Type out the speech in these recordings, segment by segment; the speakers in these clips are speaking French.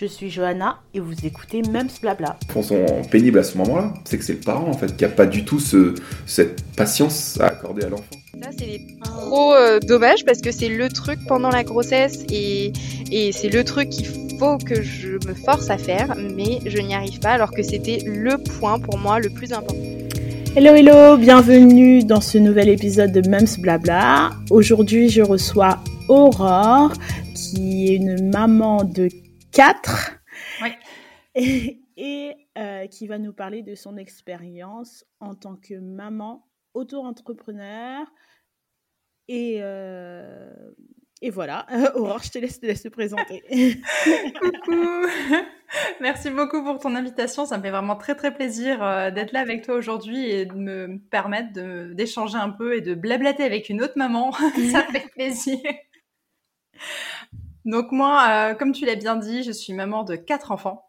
Je suis Johanna et vous écoutez Mums Blabla. Ils sont pénibles à ce moment-là, c'est que c'est le parent en fait qui a pas du tout ce, cette patience à accorder à l'enfant. Ça, c'est trop euh, dommage parce que c'est le truc pendant la grossesse et, et c'est le truc qu'il faut que je me force à faire, mais je n'y arrive pas alors que c'était le point pour moi le plus important. Hello hello, bienvenue dans ce nouvel épisode de Mums Blabla. Aujourd'hui, je reçois Aurore, qui est une maman de 4 et, euh, qui va nous parler de son expérience en tant que maman auto-entrepreneur. Et, euh, et voilà, Aurore, je te laisse, te, laisse te présenter. Coucou Merci beaucoup pour ton invitation. Ça me fait vraiment très très plaisir euh, d'être là avec toi aujourd'hui et de me permettre d'échanger un peu et de blablater avec une autre maman. Ça me fait plaisir. Donc moi, euh, comme tu l'as bien dit, je suis maman de quatre enfants.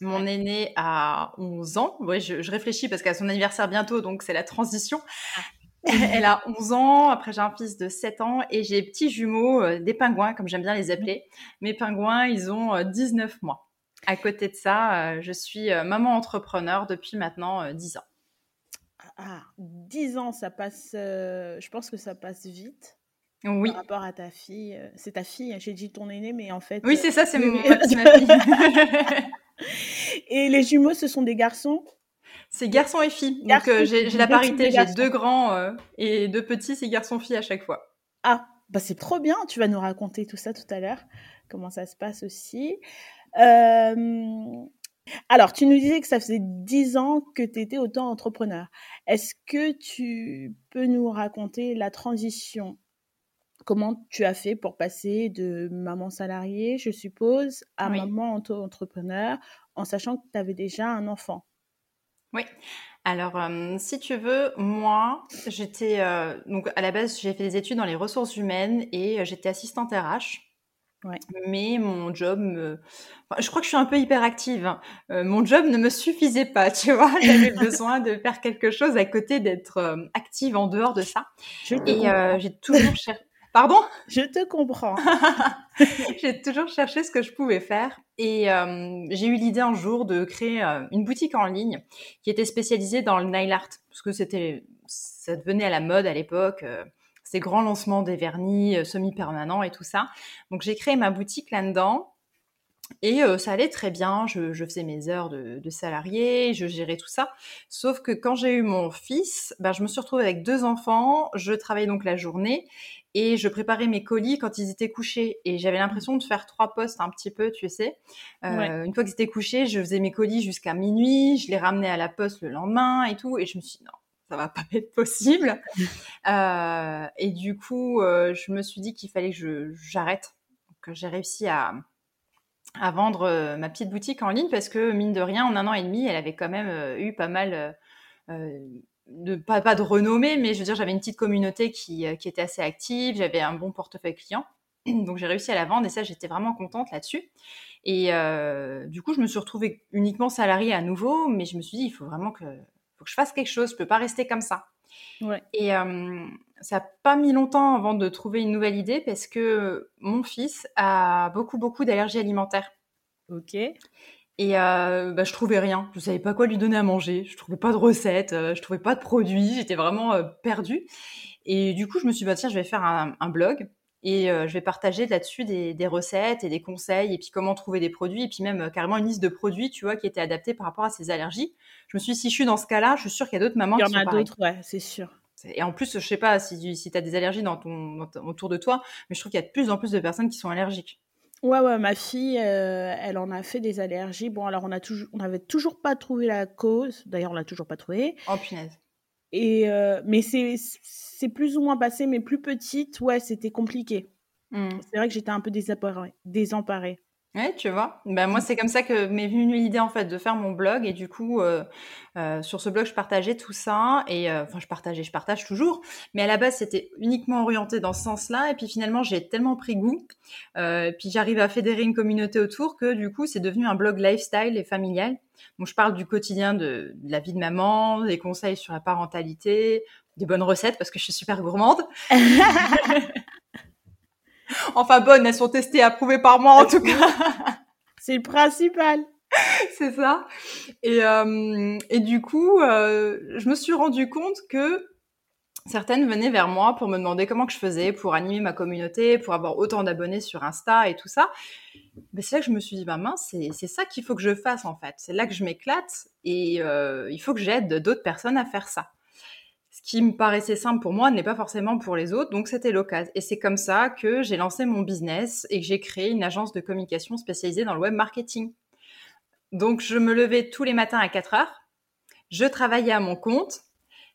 Mon aîné a 11 ans. Oui, je, réfléchis parce qu'à son anniversaire bientôt, donc c'est la transition. Ah. Elle a 11 ans. Après, j'ai un fils de 7 ans et j'ai petits jumeaux, euh, des pingouins, comme j'aime bien les appeler. Mes pingouins, ils ont 19 euh, mois. À côté de ça, je suis maman entrepreneur depuis maintenant 10 ans. Ah, 10 ans, ça passe. je pense que ça passe vite. Oui. Par rapport à ta fille. Euh, c'est ta fille, j'ai dit ton aîné, mais en fait. Oui, c'est ça, c'est ma fille. et les jumeaux, ce sont des garçons? C'est garçons et filles. Donc euh, j'ai la parité, j'ai deux grands euh, et deux petits, c'est garçons-filles à chaque fois. Ah, bah c'est trop bien, tu vas nous raconter tout ça tout à l'heure, comment ça se passe aussi. Alors, tu nous disais que ça faisait dix ans que tu étais auto-entrepreneur. Est-ce que tu peux nous raconter la transition comment tu as fait pour passer de maman salariée, je suppose, à maman auto-entrepreneur, en sachant que tu avais déjà un enfant? Oui. Alors, si tu veux, moi, j'étais donc à la base, j'ai fait des études dans les ressources humaines et j'étais assistante RH. Mais mon job, je crois que je suis un peu hyperactive. Hein. mon job ne me suffisait pas, tu vois? J'avais besoin de faire quelque chose à côté, d'être active en dehors de ça. et j'ai toujours cherché. Pardon? Je te comprends. j'ai toujours cherché ce que je pouvais faire et euh, j'ai eu l'idée un jour de créer euh, une boutique en ligne qui était spécialisée dans le nail art parce que c'était ça devenait à la mode à l'époque. Euh, ces grands lancements des vernis semi-permanents et tout ça. Donc j'ai créé ma boutique là-dedans et ça allait très bien, je, faisais mes heures de, de, salarié, je gérais tout ça. Sauf que quand j'ai eu mon fils, ben, je me suis retrouvée avec deux enfants, je travaillais donc la journée et je préparais mes colis quand ils étaient couchés. Et j'avais l'impression de faire trois postes un petit peu, tu sais. Une fois qu'ils étaient couchés, je faisais mes colis jusqu'à minuit, je les ramenais à la poste le lendemain et tout. Et je me suis dit, non, ça va pas être possible. et du coup, je me suis dit qu'il fallait que j'arrête. Donc j'ai réussi à à vendre euh, ma petite boutique en ligne parce que mine de rien, en un an et demi, elle avait quand même euh, eu pas mal euh, de pas, pas de renommée, mais je veux dire, j'avais une petite communauté qui, qui était assez active, j'avais un bon portefeuille client. Donc j'ai réussi à la vendre et ça, j'étais vraiment contente là-dessus. Et du coup, je me suis retrouvée uniquement salariée à nouveau, mais je me suis dit, il faut vraiment que, faut que je fasse quelque chose, je peux pas rester comme ça. Ouais. Et ça n'a pas mis longtemps avant de trouver une nouvelle idée parce que mon fils a beaucoup, beaucoup d'allergies alimentaires. Ok. Et euh, bah, je trouvais rien. Je savais pas quoi lui donner à manger. Je trouvais pas de recettes. Euh, je trouvais pas de produits. J'étais vraiment euh, perdue. Et du coup, je me suis dit, bah, tiens, je vais faire un, blog et euh, je vais partager là-dessus des, des, recettes et des conseils et puis comment trouver des produits et puis même carrément une liste de produits, tu vois, qui étaient adaptés par rapport à ses allergies. Je me suis dit, si je suis dans ce cas-là, je suis sûre qu'il y a d'autres mamans qui sont Il y en a d'autres, ouais, c'est sûr. Et en plus, je sais pas si, si tu as des allergies dans ton, autour de toi, mais je trouve qu'il y a de plus en plus de personnes qui sont allergiques. Ouais, ouais, ma fille, euh, elle en a fait des allergies. Bon, alors on a toujours, on n'avait toujours pas trouvé la cause. D'ailleurs, on l'a toujours pas trouvé. Oh punaise. Et euh, mais c'est, plus ou moins passé, mais plus petite, ouais, c'était compliqué. Hmm. C'est vrai que j'étais un peu désemparée. désemparée. Ouais, tu vois. Ben, moi, c'est comme ça que m'est venue l'idée, en fait, de faire mon blog. Et du coup, euh, euh, sur ce blog, je partageais tout ça. Et euh, enfin, je partageais, je partage toujours. Mais à la base, c'était uniquement orienté dans ce sens-là. Et puis finalement, j'ai tellement pris goût. puis j'arrive à fédérer une communauté autour que du coup, c'est devenu un blog lifestyle et familial. Donc, je parle du quotidien de, de la vie de maman, des conseils sur la parentalité, des bonnes recettes parce que je suis super gourmande. enfin bonnes, elles sont testées, approuvées par moi en tout cas. C'est le principal. c'est ça. Et, euh, et du coup, euh, je me suis rendu compte que certaines venaient vers moi pour me demander comment que je faisais pour animer ma communauté, pour avoir autant d'abonnés sur Insta et tout ça. Mais c'est là que je me suis dit, bah mince, c'est ça qu'il faut que je fasse en fait. C'est là que je m'éclate et euh, il faut que j'aide d'autres personnes à faire ça. Qui me paraissait simple pour moi n'est pas forcément pour les autres, donc c'était l'occasion. Et c'est comme ça que j'ai lancé mon business et que j'ai créé une agence de communication spécialisée dans le web marketing. Donc je me levais tous les matins à 4 heures, je travaillais à mon compte,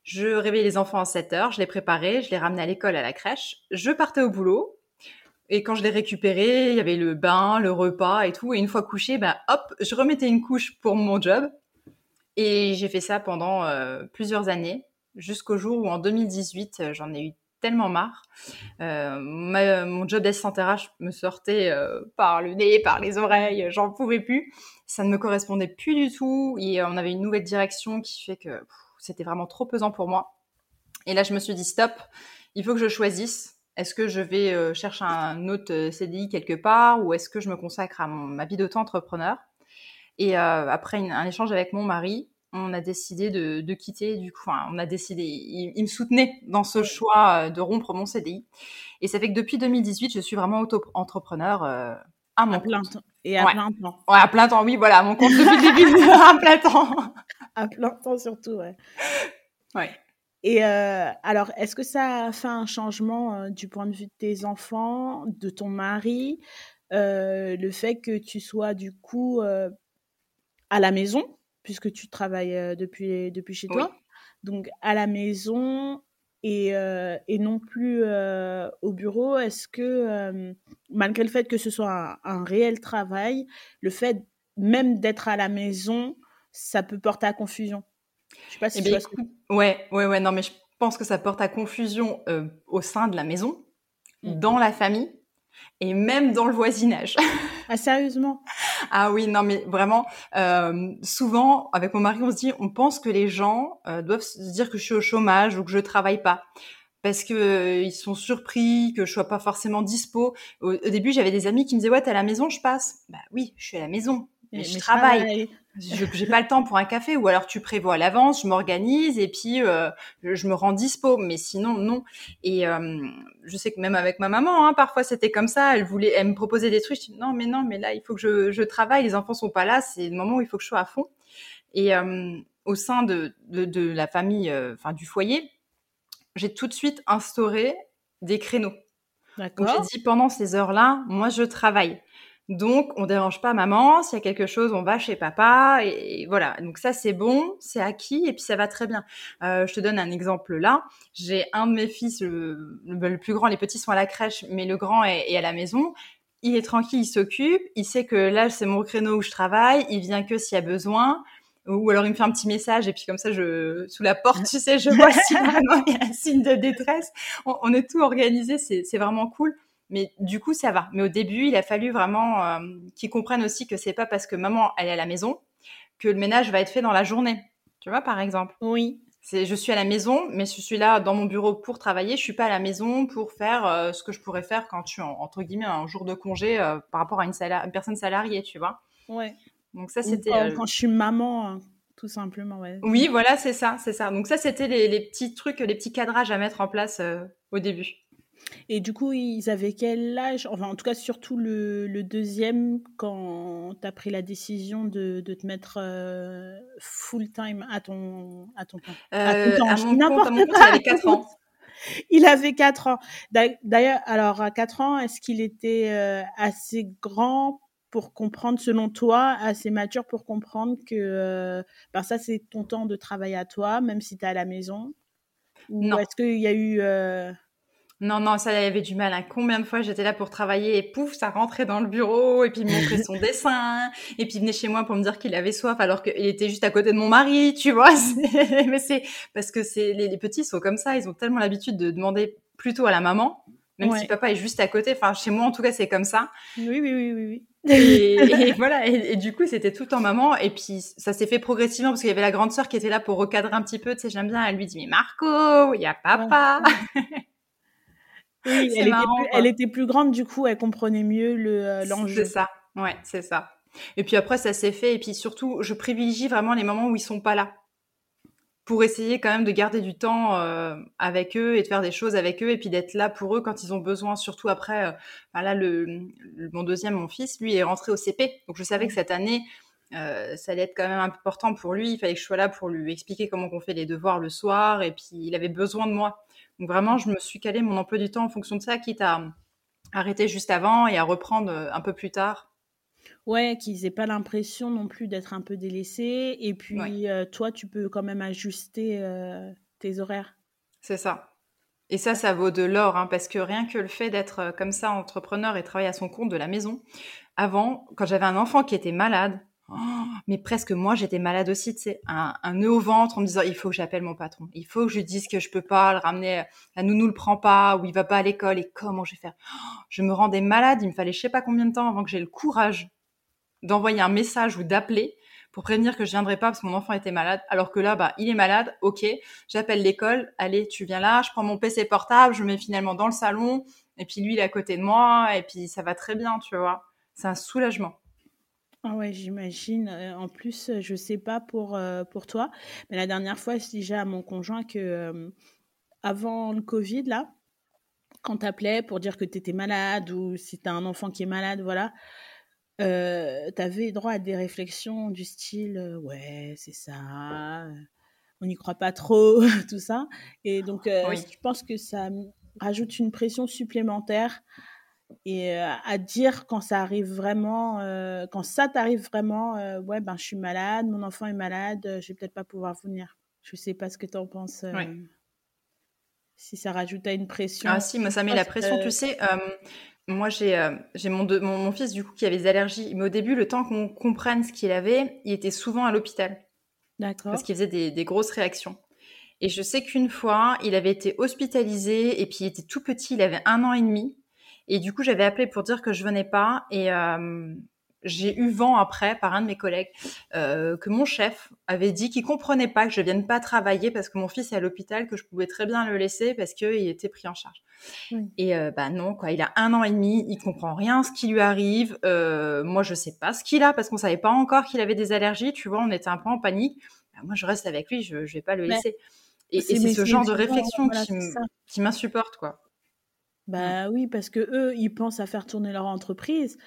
je réveillais les enfants à 7 heures, je les préparais, je les ramenais à l'école, à la crèche, je partais au boulot. Et quand je les récupérais, il y avait le bain, le repas et tout. Et une fois couché, ben hop, je remettais une couche pour mon job. Et j'ai fait ça pendant euh, plusieurs années, jusqu'au jour où en 2018, euh, j'en ai eu tellement marre. Euh, mon job d'assistante me sortait euh, par le nez, par les oreilles, j'en pouvais plus. Ça ne me correspondait plus du tout. Et on avait une nouvelle direction qui fait que c'était vraiment trop pesant pour moi. Et là, je me suis dit, stop, il faut que je choisisse. Est-ce que je vais chercher un autre CDI quelque part ou est-ce que je me consacre à ma vie d'auto-entrepreneur? Et après un échange avec mon mari, on a décidé de, de quitter. Du coup, enfin, on a décidé. Il, il, me soutenait dans ce choix de rompre mon CDI. Et ça fait que depuis 2018, je suis vraiment auto-entrepreneur à mon à plein compte. temps. Et à Ouais. plein temps. Ouais, à plein temps, oui, voilà, à mon compte depuis le début, à plein temps. À plein temps surtout, ouais. Ouais. Et euh, alors, est-ce que ça a fait un changement euh, du point de vue de tes enfants, de ton mari, euh, le fait que tu sois du coup euh, à la maison, puisque tu travailles depuis, depuis chez Oui. toi, donc à la maison et, euh, et non plus euh, au bureau, est-ce que, euh, malgré le fait que ce soit un, un réel travail, le fait même d'être à la maison, ça peut porter à confusion? Je sais pas si Eh tu bien, vois ce que- écoute, ouais, ouais, ouais, non, mais je pense que ça porte à confusion au sein de la maison, Mm. dans la famille et même dans le voisinage. Ah, sérieusement? Ah oui, non, mais vraiment, euh, souvent, avec mon mari, on se dit, on pense que les gens euh, doivent se dire que je suis au chômage ou que je travaille pas. Parce que euh, ils sont surpris que je sois pas forcément dispo. Au, au début, j'avais des amis qui me disaient ouais, t'es à la maison, je passe. Bah oui, je suis à la maison, mais, je travaille. Je j'ai pas le temps pour un café ou alors tu prévois à l'avance, je m'organise et puis euh, je, me rends dispo. Mais sinon non. Et euh, je sais que même avec ma maman, hein, parfois c'était comme ça. Elle voulait, elle me proposait des trucs. Je dis non mais non mais là il faut que je, je travaille. Les enfants sont pas là. C'est le moment où il faut que je sois à fond. Et euh, au sein de, de, de la famille, enfin du foyer, j'ai tout de suite instauré des créneaux. Donc j'ai dit pendant ces heures-là, moi je travaille. Donc on dérange pas maman, s'il y a quelque chose, on va chez papa et, et voilà. Donc ça c'est bon, c'est acquis et puis ça va très bien. Euh, je te donne un exemple là. J'ai un de mes fils, le, le- le plus grand, les petits sont à la crèche, mais le grand est, est à la maison. Il est tranquille, il s'occupe, il sait que là c'est mon créneau où je travaille, il vient que s'il y a besoin. Ou alors il me fait un petit message et puis comme ça je sous la porte tu sais je vois si vraiment il y a un signe de détresse. On, on est tout organisé, c'est c'est vraiment cool. Mais du coup, ça va. Mais au début, il a fallu vraiment euh, qu'ils comprennent aussi que c'est pas parce que maman elle est à la maison que le ménage va être fait dans la journée. Tu vois, par exemple. Oui. C'est je suis à la maison, mais je suis là dans mon bureau pour travailler. Je suis pas à la maison pour faire euh, ce que je pourrais faire quand suis en- entre guillemets un jour de congé euh, par rapport à une, personne salariée, tu vois. Ouais. Donc ça, c'était. quand, quand je suis maman, hein, tout simplement, ouais. Oui, voilà, c'est ça, c'est ça. Donc ça, c'était les, les petits trucs, les petits cadrages à mettre en place euh, au début. Et du coup, ils avaient quel âge? Enfin, en tout cas, surtout le, le deuxième, quand tu as pris la décision de, de te mettre euh, full-time à ton, à ton temps. À Euh, ton temps, à mon compte, à mon compte, il avait 4 ans. Il avait 4 ans. D'a- D'ailleurs, alors à 4 ans, est-ce qu'il était euh, assez grand pour comprendre, selon toi, assez mature pour comprendre que ben ça, c'est ton temps de travail à toi, même si tu es à la maison? Ou Non. est-ce qu'il y a eu... Non, non, ça, il avait du mal. hein. Combien de fois j'étais là pour travailler et pouf, ça rentrait dans le bureau et puis il me montrait son dessin et puis il venait chez moi pour me dire qu'il avait soif alors qu'il était juste à côté de mon mari, tu vois. Mais c'est parce que c'est les, les petits sont comme ça, ils ont tellement l'habitude de demander plutôt à la maman, même Ouais. si papa est juste à côté. Enfin, chez moi en tout cas, c'est comme ça. Oui, oui, oui, oui. oui. Et, et voilà, et, et du coup, c'était tout en maman. Et puis, ça s'est fait progressivement parce qu'il y avait la grande sœur qui était là pour recadrer un petit peu. Tu sais, j'aime bien. Elle lui dit, mais Marco, il y a papa. Oui, elle, marrant, était plus, quoi. elle était plus grande, du coup, elle comprenait mieux le, euh, l'enjeu. C'est ça. Ouais, c'est ça. Et puis après, ça s'est fait. Et puis surtout, je privilégie vraiment les moments où ils sont pas là pour essayer quand même de garder du temps euh, avec eux et de faire des choses avec eux et puis d'être là pour eux quand ils ont besoin. Surtout après, euh, là, le, mon deuxième, mon fils, lui, est rentré au CP. Donc je savais que cette année, euh, ça allait être quand même important pour lui. Il fallait que je sois là pour lui expliquer comment on fait les devoirs le soir et puis il avait besoin de moi. Donc vraiment, je me suis calé mon emploi du temps en fonction de ça, quitte à arrêter juste avant et à reprendre un peu plus tard Ouais, qu'ils aient pas l'impression non plus d'être un peu délaissés. Et puis, euh, toi, tu peux quand même ajuster euh, tes horaires. C'est ça. Et ça, ça vaut de l'or, hein, parce que rien que le fait d'être euh, comme ça, entrepreneur et travailler à son compte de la maison, avant, quand j'avais un enfant qui était malade, oh, mais presque moi, j'étais malade aussi, tu sais, un, nœud au ventre en me disant, il faut que j'appelle mon patron, il faut que je dise que je peux pas le ramener, la nounou le prend pas, ou il va pas à l'école, et comment je vais faire? Oh, Je me rendais malade, il me fallait je sais pas combien de temps avant que j'ai le courage d'envoyer un message ou d'appeler pour prévenir que je viendrai pas parce que mon enfant était malade. Alors que là, bah, il est malade, ok, j'appelle l'école, allez, tu viens là, je prends mon PC portable, je mets finalement dans le salon, et puis lui, il est à côté de moi, et puis ça va très bien, tu vois. C'est un soulagement. Ah ouais, j'imagine. Euh, en plus, je sais pas pour, euh, pour toi, mais la dernière fois, je disais à mon conjoint que euh, avant le Covid, là, quand tu appelais pour dire que tu étais malade ou si tu as un enfant qui est malade, voilà, euh, tu avais droit à des réflexions du style euh, ouais c'est ça on n'y croit pas trop tout ça et donc euh, je pense que ça rajoute une pression supplémentaire et à dire quand ça arrive vraiment quand ça t'arrive vraiment ouais ben je suis malade mon enfant est malade je vais peut-être pas pouvoir venir je sais pas ce que tu en penses si ça rajoute à une pression ah si moi ça met la pression tu sais moi, j'ai euh, mon, mon, fils, du coup, qui avait des allergies. Mais au début, le temps qu'on comprenne ce qu'il avait, il était souvent à l'hôpital. D'accord. Parce qu'il faisait des, des, grosses réactions. Et je sais qu'une fois, il avait été hospitalisé et puis il était tout petit, il avait un an et demi. Et du coup, j'avais appelé pour dire que je venais pas. Et, euh, j'ai eu vent après par un de mes collègues euh, que mon chef avait dit qu'il comprenait pas que je vienne pas travailler parce que mon fils est à l'hôpital, que je pouvais très bien le laisser parce qu'il était pris en charge. Et euh, bah non, quoi, il a un an et demi, il comprend rien ce qui lui arrive. Euh, moi, je sais pas ce qu'il a parce qu'on savait pas encore qu'il avait des allergies. Tu vois, on était un peu en panique. Bah, moi, je reste avec lui, je, je vais pas le laisser. et, c'est ce genre de réflexion qui m'insupporte, quoi. Bah oui, parce que eux, ils pensent à faire tourner leur entreprise.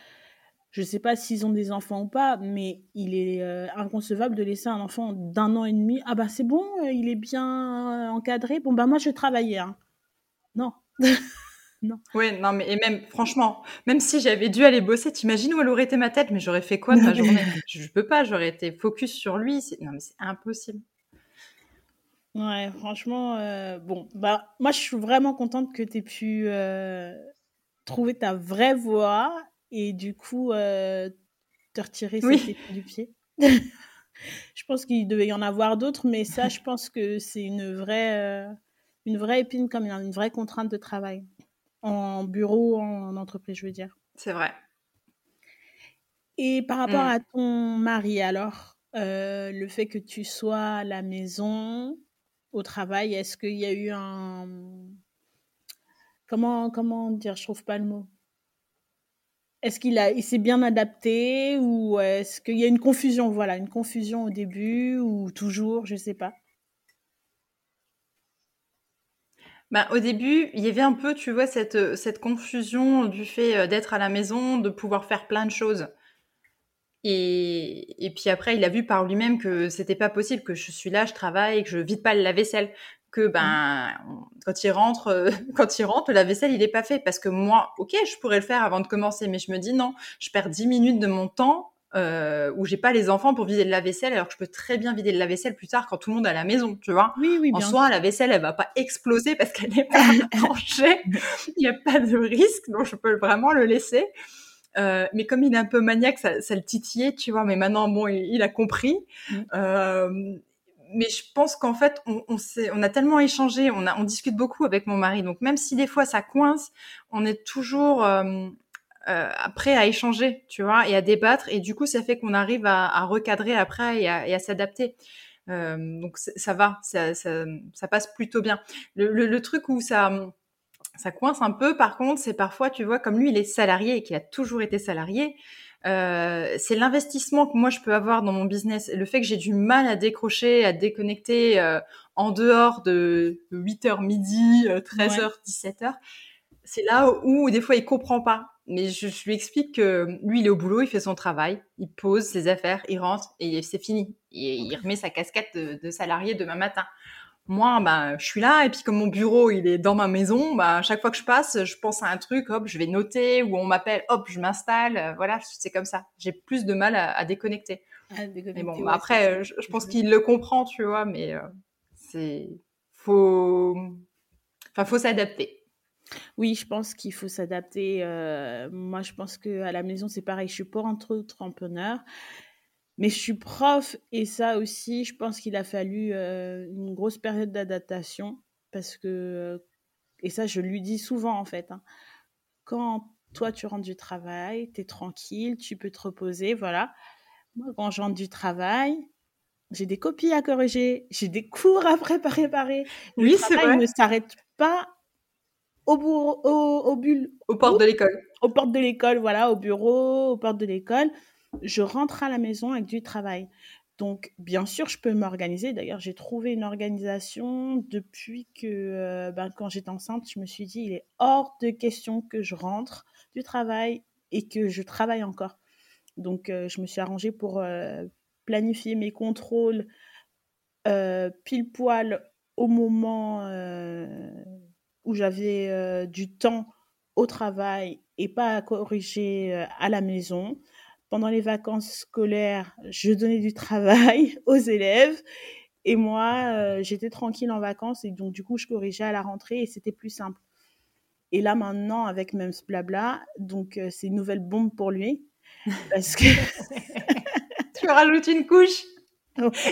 Je ne sais pas s'ils ont des enfants ou pas, mais il est euh, inconcevable de laisser un enfant d'un an et demi. Ah bah c'est bon, euh, il est bien euh, encadré. Bon bah moi je travaillais. Hein. Non. non. Oui, non mais et même franchement, même si j'avais dû aller bosser, t'imagines où elle aurait été ma tête, mais j'aurais fait quoi de ma journée? Je ne peux pas, j'aurais été focus sur lui. Non mais c'est impossible. Ouais, franchement, bon, bah moi je suis vraiment contente que tu aies pu trouver ta vraie voie et du coup euh, te retirer oui. du pied. je pense qu'il devait y en avoir d'autres, mais ça, je pense que c'est une vraie, euh, une vraie épine, comme une vraie contrainte de travail. En bureau, en entreprise, je veux dire. C'est vrai. Et par rapport mm. à ton mari, alors, euh, le fait que tu sois à la maison, au travail, est-ce qu'il y a eu un. Comment, comment dire Je trouve pas le mot. Est-ce qu'il a, il s'est bien adapté ou est-ce qu'il y a une confusion, voilà, une confusion au début ou toujours, je sais pas. Bah, au début, il y avait un peu, tu vois, cette, cette confusion du fait euh, d'être à la maison, de pouvoir faire plein de choses. Et, et puis après, il a vu par lui-même que c'était pas possible, que je suis là, je travaille, que je vide pas la vaisselle. Que ben quand il rentre euh, quand il rentre la vaisselle il est pas fait. Parce que moi ok je pourrais le faire avant de commencer mais je me dis non je perds 10 minutes de mon temps euh, où j'ai pas les enfants pour vider la vaisselle alors que je peux très bien vider la vaisselle plus tard quand tout le monde est à la maison tu vois. Oui oui en soi la vaisselle elle va pas exploser parce qu'elle n'est pas tranchée il n'y a pas de risque donc je peux vraiment le laisser euh, mais comme il est un peu maniaque, ça, ça le titillait, tu vois. Mais maintenant, bon, il, a compris. Mmh. Euh, mais je pense qu'en fait, on, on, on, a tellement échangé, on, a, on discute beaucoup avec mon mari. Donc même si des fois ça coince, on est toujours euh, euh, prêt à échanger, tu vois, et à débattre. Et du coup, ça fait qu'on arrive à, à, recadrer après et à, à s'adapter. Euh, donc ça va, ça, ça, ça, passe plutôt bien. Le, le, le, truc où ça, ça coince un peu, par contre, c'est parfois, tu vois, comme lui, il est salarié et qu'il a toujours été salarié. euh, c'est l'investissement que moi je peux avoir dans mon business. Le fait que j'ai du mal à décrocher, à déconnecter euh, en dehors de 8h midi, 13h, 17h. C'est là où, des fois il comprend pas. Mais je, lui explique que lui il est au boulot, il fait son travail, il pose ses affaires, il rentre et c'est fini. Et il remet sa casquette de, de salarié demain matin moi, bah, je suis là et puis comme mon bureau il est dans ma maison, bah, chaque fois que je passe, je pense à un truc, hop, je vais noter ou on m'appelle, hop, je m'installe. Euh, voilà, c'est comme ça. J'ai plus de mal à, déconnecter. mais bon, bah, après, je, pense qu'il le comprend, tu vois, mais euh, c'est faut, enfin, faut s'adapter. Oui, je pense qu'il faut s'adapter. Euh, moi, je pense que à la maison, c'est pareil. Je suis pas entrepreneur. Mais je suis prof et ça aussi, je pense qu'il a fallu euh, une grosse période d'adaptation parce que, et ça je lui dis souvent en fait, hein, quand toi tu rentres du travail, tu es tranquille, tu peux te reposer, voilà. Moi quand je rentre du travail, j'ai des copies à corriger, j'ai des cours à préparer. oui, c'est vrai. ne s'arrête pas au, bureau, au, au bulle. Aux portes de l'école. Aux portes de l'école, voilà, au bureau, aux portes de l'école je rentre à la maison avec du travail. Donc, bien sûr, je peux m'organiser. D'ailleurs, j'ai trouvé une organisation depuis que, euh, ben, quand j'étais enceinte, je me suis dit, il est hors de question que je rentre du travail et que je travaille encore. Donc, euh, je me suis arrangée pour euh, planifier mes contrôles pile poil au moment où j'avais du temps au travail et pas à corriger à la maison pendant les vacances scolaires, je donnais du travail aux élèves. Et moi, euh, j'étais tranquille en vacances et donc du coup, je corrigeais à la rentrée et c'était plus simple. Et là maintenant, avec même ce blabla, donc euh, c'est une nouvelle bombe pour lui parce que tu rajoutes une couche.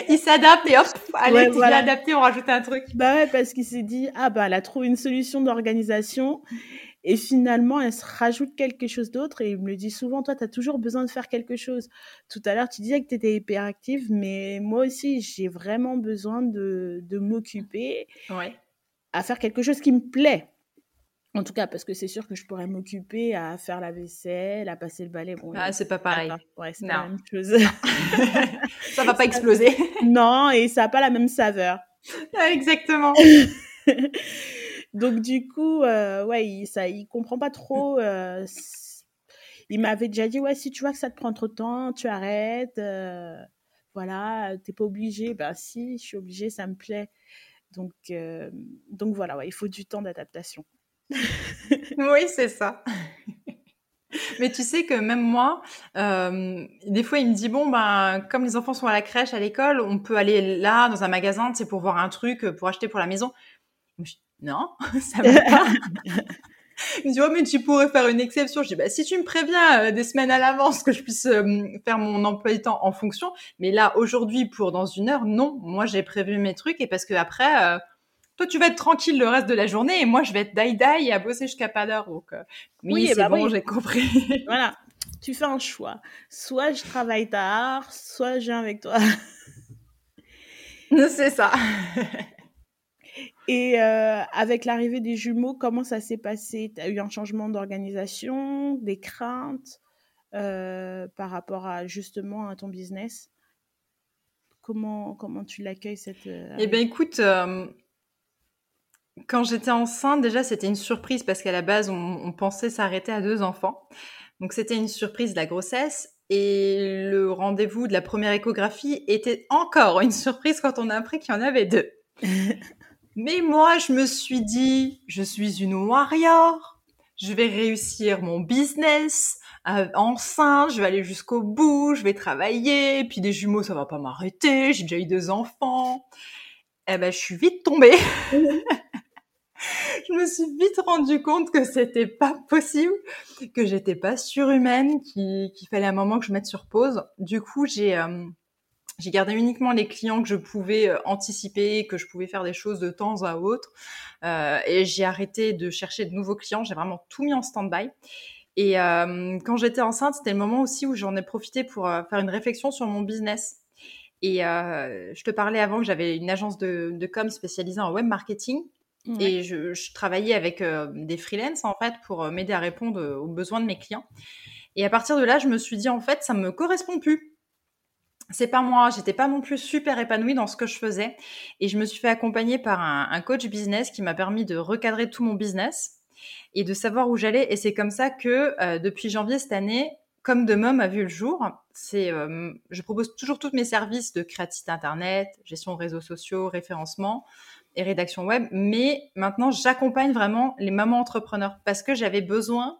Il s'adapte et hop, allez, tu voilà. adapté, on rajoute un truc. Bah ouais, parce qu'il s'est dit, ah bah, elle a trouvé une solution d'organisation et finalement, elle se rajoute quelque chose d'autre et il me le dit souvent, toi, tu as toujours besoin de faire quelque chose. Tout à l'heure, tu disais que tu étais hyperactive, mais moi aussi, j'ai vraiment besoin de, de m'occuper à faire quelque chose qui me plaît. En tout cas, parce que c'est sûr que je pourrais m'occuper à faire la vaisselle, à passer le balai. Bon, ah, c'est pas pareil. Ouais, c'est la même chose. ça va pas exploser. non, et ça n'a pas la même saveur. exactement. Donc du coup, euh, ouais, il, ça, comprend pas trop. Euh, il m'avait déjà dit, ouais, si tu vois que ça te prend trop de temps, tu arrêtes. Euh, voilà, t'es pas obligé. Ben si, je suis obligée, ça me plaît. Donc, euh, donc voilà, il faut du temps d'adaptation. oui, c'est ça. Mais tu sais que même moi, des fois, il me dit bon ben comme les enfants sont à la crèche, à l'école, on peut aller là dans un magasin, c'est pour voir un truc, pour acheter pour la maison non, ça va pas. Il me dit, oh, mais tu pourrais faire une exception. Je dis, bah, si tu me préviens euh, des semaines à l'avance que je puisse euh, faire mon emploi du temps en fonction. Mais là, aujourd'hui, pour dans une heure, non. Moi, j'ai prévu mes trucs et parce que après, euh, toi, tu vas être tranquille le reste de la journée et moi, je vais être die-die et à bosser jusqu'à pas d'heure. Donc, oui, c'est bah bon, j'ai compris. voilà. Tu fais un choix. Soit je travaille tard, soit je viens avec toi. c'est ça. Et euh, avec l'arrivée des jumeaux, comment ça s'est passé? Tu as eu un changement d'organisation, des craintes euh, par rapport à justement à ton business? Comment, comment tu l'accueilles cette euh, Eh bien écoute, quand j'étais enceinte, déjà c'était une surprise parce qu'à la base on, on pensait s'arrêter à deux enfants. Donc c'était une surprise la grossesse et le rendez-vous de la première échographie était encore une surprise quand on a appris qu'il y en avait deux. Mais moi, je me suis dit, je suis une warrior, je vais réussir mon business euh, enceinte, je vais aller jusqu'au bout, je vais travailler, puis des jumeaux, ça va pas m'arrêter, j'ai déjà eu deux enfants. Eh ben, je suis vite tombée. je me suis vite rendu compte que c'était pas possible, que j'étais pas surhumaine, qu'il fallait un moment que je mette sur pause. Du coup, j'ai euh, j'ai gardé uniquement les clients que je pouvais euh, anticiper, que je pouvais faire des choses de temps à autre. Euh, et j'ai arrêté de chercher de nouveaux clients. J'ai vraiment tout mis en stand-by. Et euh, quand j'étais enceinte, c'était le moment aussi où j'en ai profité pour euh, faire une réflexion sur mon business. Et je te parlais avant que j'avais une agence de, de com spécialisée en web marketing. Et je, je, travaillais avec des freelances en fait pour m'aider à répondre aux besoins de mes clients. Et à partir de là, je me suis dit, en fait, ça me correspond plus. C'est pas moi, j'étais pas non plus super épanouie dans ce que je faisais. Et je me suis fait accompagner par un, coach business qui m'a permis de recadrer tout mon business et de savoir où j'allais. Et c'est comme ça que euh, depuis janvier cette année, comme de Mom a vu le jour, c'est, euh, je propose toujours tous mes services de créativité internet, gestion de réseaux sociaux, référencement et rédaction web. Mais maintenant, j'accompagne vraiment les mamans entrepreneurs parce que j'avais besoin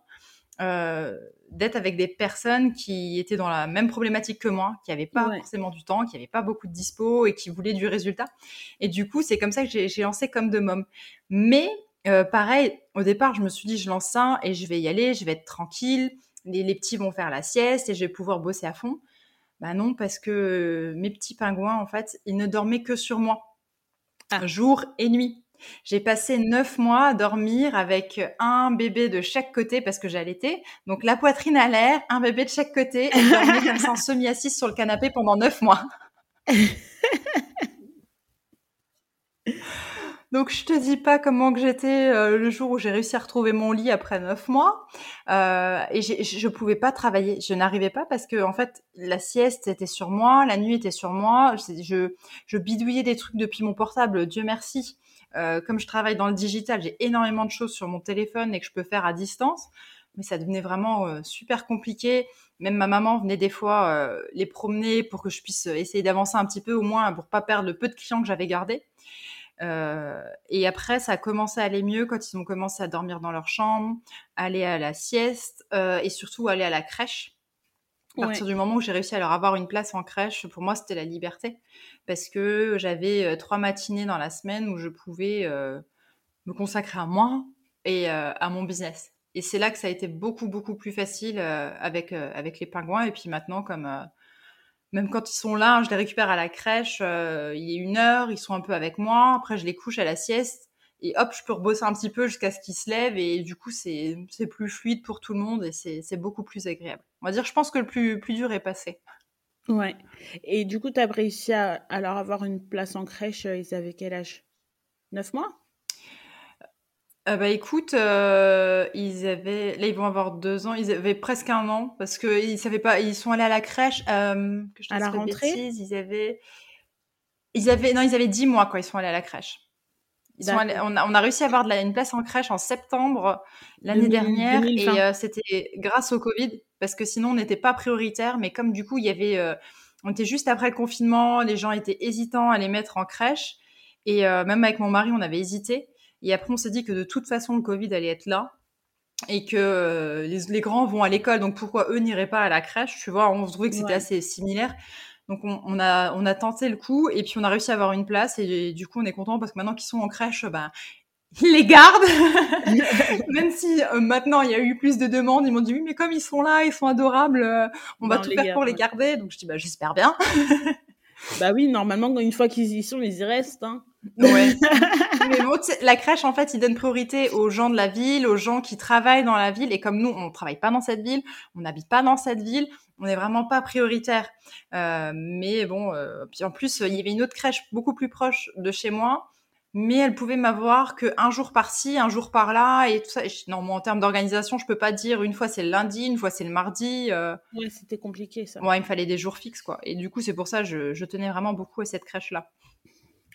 euh, d'être avec des personnes qui étaient dans la même problématique que moi, qui n'avaient pas forcément du temps, qui n'avaient pas beaucoup de dispo et qui voulaient du résultat. Et du coup, c'est comme ça que j'ai lancé comme de Mom. Mais euh, pareil, au départ, je me suis dit, je lance ça et je vais y aller, je vais être tranquille les, petits vont faire la sieste et je vais pouvoir bosser à fond. Bah non, parce que mes petits pingouins, en fait, ils ne dormaient que sur moi, ah. jour et nuit. J'ai passé neuf mois à dormir avec un bébé de chaque côté parce que j'allaitais. Donc la poitrine à l'air, un bébé de chaque côté et je dormais comme ça en semi-assise sur le canapé pendant neuf mois. Donc je te dis pas comment que j'étais euh, le jour où j'ai réussi à retrouver mon lit après neuf mois euh, et je pouvais pas travailler, je n'arrivais pas parce que en fait la sieste était sur moi, la nuit était sur moi, je, je bidouillais des trucs depuis mon portable, Dieu merci. Euh, comme je travaille dans le digital, j'ai énormément de choses sur mon téléphone et que je peux faire à distance, mais ça devenait vraiment euh, super compliqué. Même ma maman venait des fois euh, les promener pour que je puisse essayer d'avancer un petit peu au moins pour pas perdre le peu de clients que j'avais gardés. Et après, ça a commencé à aller mieux quand ils ont commencé à dormir dans leur chambre, aller à la sieste et surtout aller à la crèche. À partir du moment où j'ai réussi à leur avoir une place en crèche, pour moi, c'était la liberté. Parce que j'avais euh, trois matinées dans la semaine où je pouvais me consacrer à moi et à mon business. Et c'est là que ça a été beaucoup, beaucoup plus facile avec, avec les pingouins. Et puis maintenant, comme même quand ils sont là, je les récupère à la crèche, euh, il est une heure, ils sont un peu avec moi, après je les couche à la sieste, et hop, je peux rebosser un petit peu jusqu'à ce qu'ils se lèvent, et du coup c'est plus fluide pour tout le monde, et c'est beaucoup plus agréable. On va dire, je pense que le plus, plus dur est passé. Ouais. Et du coup, tu as réussi à, à, leur avoir une place en crèche, euh, ils avaient quel âge? Neuf mois? Ah bah écoute, euh, ils avaient, là ils vont avoir deux ans, ils avaient presque un an parce que ils savaient pas, ils sont allés à la crèche. Euh, que je à la rentrée? ils avaient, ils avaient, non, ils avaient dix mois quand ils sont allés à la crèche. On, a, on, a, réussi à avoir de la, une place en crèche en septembre l'année dernière et euh, c'était grâce au Covid parce que sinon on n'était pas prioritaire. Mais comme du coup il y avait, euh, on était juste après le confinement, les gens étaient hésitants à les mettre en crèche et euh, même avec mon mari on avait hésité. Et après, on s'est dit que de toute façon, le Covid allait être là et que les, grands vont à l'école, donc pourquoi eux n'iraient pas à la crèche Tu vois, on trouvait que c'était assez similaire. Donc on, a, on a tenté le coup et puis on a réussi à avoir une place et, du coup on est content parce que maintenant qu'ils sont en crèche, bah, ils les gardent. Même si euh, maintenant il y a eu plus de demandes, ils m'ont dit oui mais comme ils sont là, ils sont adorables, euh, on va tout faire pour les garder. Donc je dis bah j'espère bien. bah oui, normalement une fois qu'ils y sont, ils y restent. Hein. Ouais. mais bon, la crèche, en fait, il donne priorité aux gens de la ville, aux gens qui travaillent dans la ville. Et comme nous, on travaille pas dans cette ville, on n'habite pas dans cette ville, on n'est vraiment pas prioritaire. Euh, mais bon, euh, puis en plus, il y avait une autre crèche beaucoup plus proche de chez moi, mais elle pouvait m'avoir que un jour par-ci, un jour par-là et tout ça. non, moi, en termes d'organisation, je peux pas dire une fois c'est le lundi, une fois c'est le mardi. Euh... Ouais, c'était compliqué ça. Ouais, il me fallait des jours fixes, quoi. Et du coup, c'est pour ça que je, je tenais vraiment beaucoup à cette crèche-là.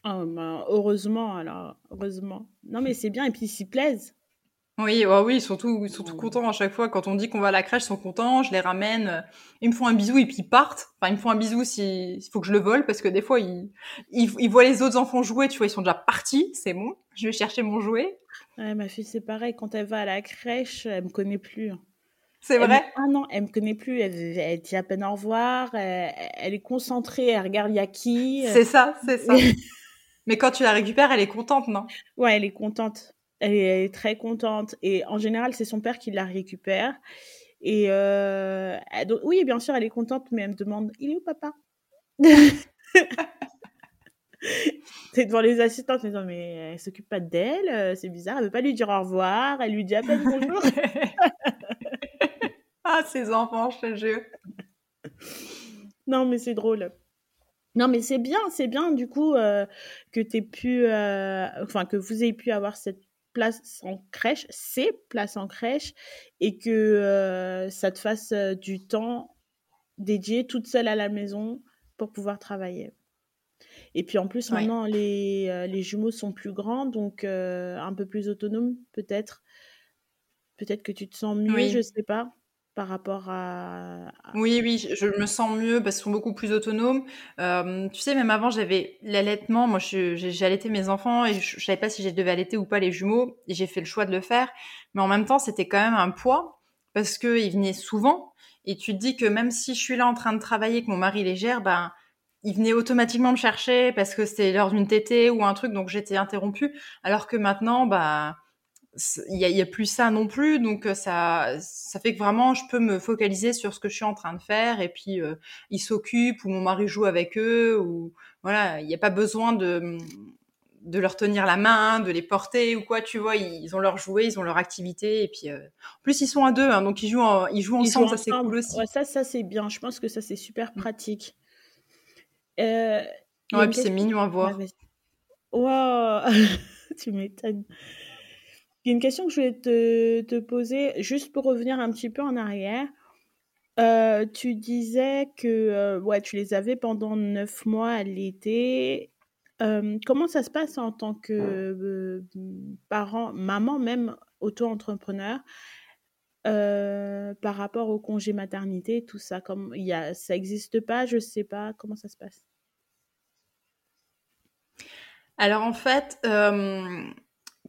Oh, bah, heureusement, alors, heureusement. Non, mais c'est bien, et puis ils s'y plaisent. Oui, ouais, oui, surtout, ils sont tout contents à chaque fois. Quand on dit qu'on va à la crèche, ils sont contents. Je les ramène, euh, ils me font un bisou et puis ils partent. Enfin, ils me font un bisou s'il faut que je le vole parce que des fois, ils, ils, voient les autres enfants jouer, tu vois, ils sont déjà partis. C'est bon, je vais chercher mon jouet. Ouais, ma fille, c'est pareil. Quand elle va à la crèche, elle me connaît plus. C'est vrai? Ah non, elle me connaît plus. Elle, elle dit à peine au revoir. Elle, est concentrée. Elle regarde y a qui. C'est ça, c'est ça. Mais quand tu la récupères, elle est contente, non? Ouais, elle est contente. Elle est, très contente. Et en général, c'est son père qui la récupère. Et euh, oui, bien sûr, elle est contente, mais elle me demande Il est où papa? C'est devant les assistantes, mais mais elle s'occupe pas d'elle, euh, c'est bizarre, elle veut pas lui dire au revoir, elle lui dit à peine bonjour. ah, ces enfants, je te jure. Non, mais c'est drôle. Non, mais c'est bien, c'est bien du coup euh, que pu, euh, enfin que vous ayez pu avoir cette place en crèche, c'est place en crèche, et que euh, ça te fasse du temps dédié toute seule à la maison pour pouvoir travailler. Et puis en plus, maintenant, les, les, jumeaux sont plus grands, donc un peu plus autonomes, peut-être. Peut-être que tu te sens mieux, je je sais pas par rapport à, Oui, oui, je, me sens mieux parce qu'ils sont beaucoup plus autonomes. Euh, tu sais, même avant, j'avais l'allaitement. Moi, j'ai allaité mes enfants et je, ne savais pas si je devais allaiter ou pas les jumeaux. Et j'ai fait le choix de le faire. Mais en même temps, c'était quand même un poids parce qu'ils venaient souvent. Et tu te dis que même si je suis là en train de travailler, que mon mari les gère, ben, il venait automatiquement me chercher parce que c'était lors d'une tétée ou un truc, donc j'étais interrompue. Alors que maintenant, bah, il y, a, plus ça non plus, donc euh, ça, ça fait que vraiment je peux me focaliser sur ce que je suis en train de faire et puis euh, ils s'occupent ou mon mari joue avec eux ou voilà, il n'y a pas besoin de de leur tenir la main, de les porter ou quoi, tu vois, ils, ont leur jouet, ils ont leur activité et puis euh, en plus ils sont à deux, hein, donc ils jouent ils jouent ensemble, ça c'est cool aussi. ça ça c'est bien, je pense que ça c'est super mmh. pratique. ouais, puis c'est mignon à voir. Waouh, tu m'étonnes. Il y a une question que je voulais te, te, poser, juste pour revenir un petit peu en arrière. Euh, tu disais que euh, ouais, tu les avais pendant neuf mois à l'été. Euh, comment ça se passe en tant que parent, maman même, auto-entrepreneur, par rapport au congé maternité, tout ça? Comme, y a, Ça n'existe pas, je ne sais pas. Comment ça se passe? Alors en fait,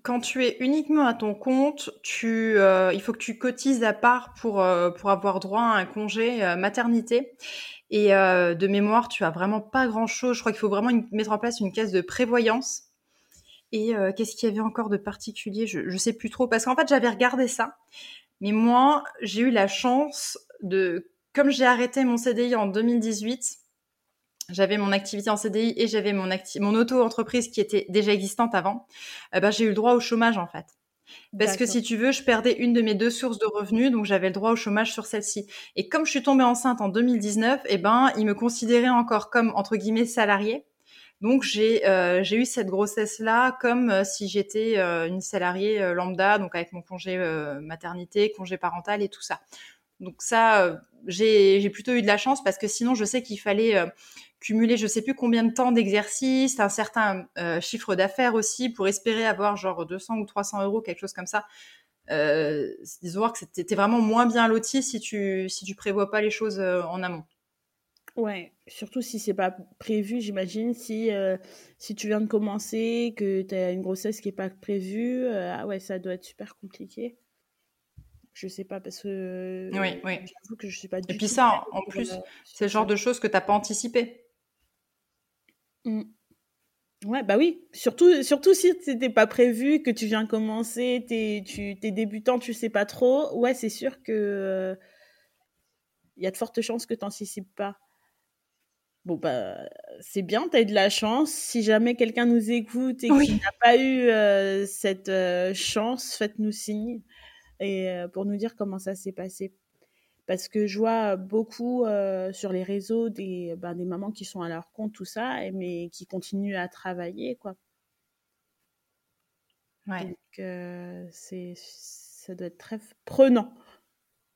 quand tu es uniquement à ton compte, euh, il faut que tu cotises à part pour, euh, avoir droit à un congé euh, maternité. Et de mémoire, tu as vraiment pas grand-chose. Je crois qu'il faut vraiment mettre en place une caisse de prévoyance. Et qu'est-ce qu'il y avait encore de particulier? Je ne sais plus trop. Parce qu'en fait, j'avais regardé ça. Mais moi, j'ai eu la chance de... Comme j'ai arrêté mon CDI en 2018, j'avais mon activité en CDI et j'avais mon, mon auto-entreprise qui était déjà existante avant, eh ben, j'ai eu le droit au chômage en fait. Parce que si tu veux, je perdais une de mes deux sources de revenus, donc j'avais le droit au chômage sur celle-ci. Et comme je suis tombée enceinte en 2019, eh ben, ils me considéraient encore comme, entre guillemets, salariée. Donc j'ai euh, eu cette grossesse là comme euh, si j'étais euh, une salariée euh, lambda, donc avec mon congé maternité, congé parental et tout ça. Donc ça, j'ai plutôt eu de la chance parce que sinon je sais qu'il fallait cumuler je sais plus combien de temps d'exercice, un certain euh, chiffre d'affaires aussi pour espérer avoir genre 200 ou 300 euros, quelque chose comme ça. Euh, disons que c'était vraiment moins bien loti si tu si tu prévois pas les choses euh, en amont. Ouais, surtout si c'est pas prévu, j'imagine. Si, euh, si tu viens de commencer, que tu as une grossesse qui est pas prévue, ah ouais, ça doit être super compliqué. Je sais pas parce que. Oui, oui. J'avoue que je suis pas du Et puis ça, en, plus, c'est le genre de choses que tu n'as pas anticipé. Mmh. Ouais, bah oui. Surtout, surtout si c'était pas prévu, que tu viens commencer, t'es, tu es débutant, tu sais pas trop. Ouais, c'est sûr que il y a de fortes chances que tu n'anticipes pas. Bon, bah, c'est bien, tu as eu de la chance. Si jamais quelqu'un nous écoute et qui n'a pas eu cette chance, faites-nous signe et pour nous dire comment ça s'est passé parce que je vois beaucoup sur les réseaux des, ben, des mamans qui sont à leur compte, tout ça, mais qui continuent à travailler, quoi. Ouais. Donc, c'est, ça doit être très prenant.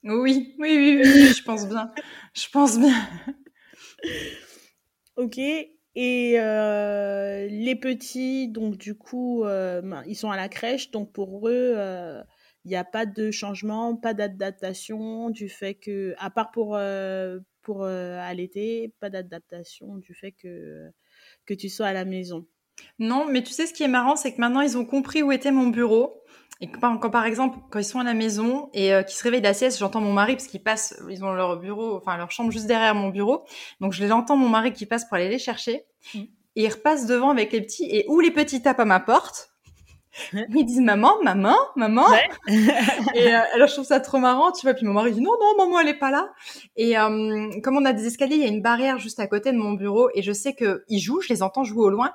Oui, oui, oui, oui, je pense bien. Je pense bien. ok. Et les petits, donc du coup, ben, ils sont à la crèche, donc pour eux, il n'y a pas de changement, pas d'adaptation du fait que, à part pour, euh, pour euh, allaiter, pas d'adaptation du fait que, que tu sois à la maison. Non, mais tu sais, ce qui est marrant, c'est que maintenant, ils ont compris où était mon bureau. Et quand, par exemple, quand ils sont à la maison et euh, qu'ils se réveillent de la sieste, j'entends mon mari parce qu'ils passent, ils ont leur bureau, enfin leur chambre juste derrière mon bureau. Donc je l'entends mon mari qui passe pour aller les chercher. Mmh. Et il repasse devant avec les petits et où les petits tapent à ma porte ils disent maman, maman, maman. et euh, alors je trouve ça trop marrant, tu vois. Puis mon mari dit non, non, maman, elle est pas là. Et euh, comme on a des escaliers, il y a une barrière juste à côté de mon bureau, et je sais que ils jouent, je les entends jouer au loin.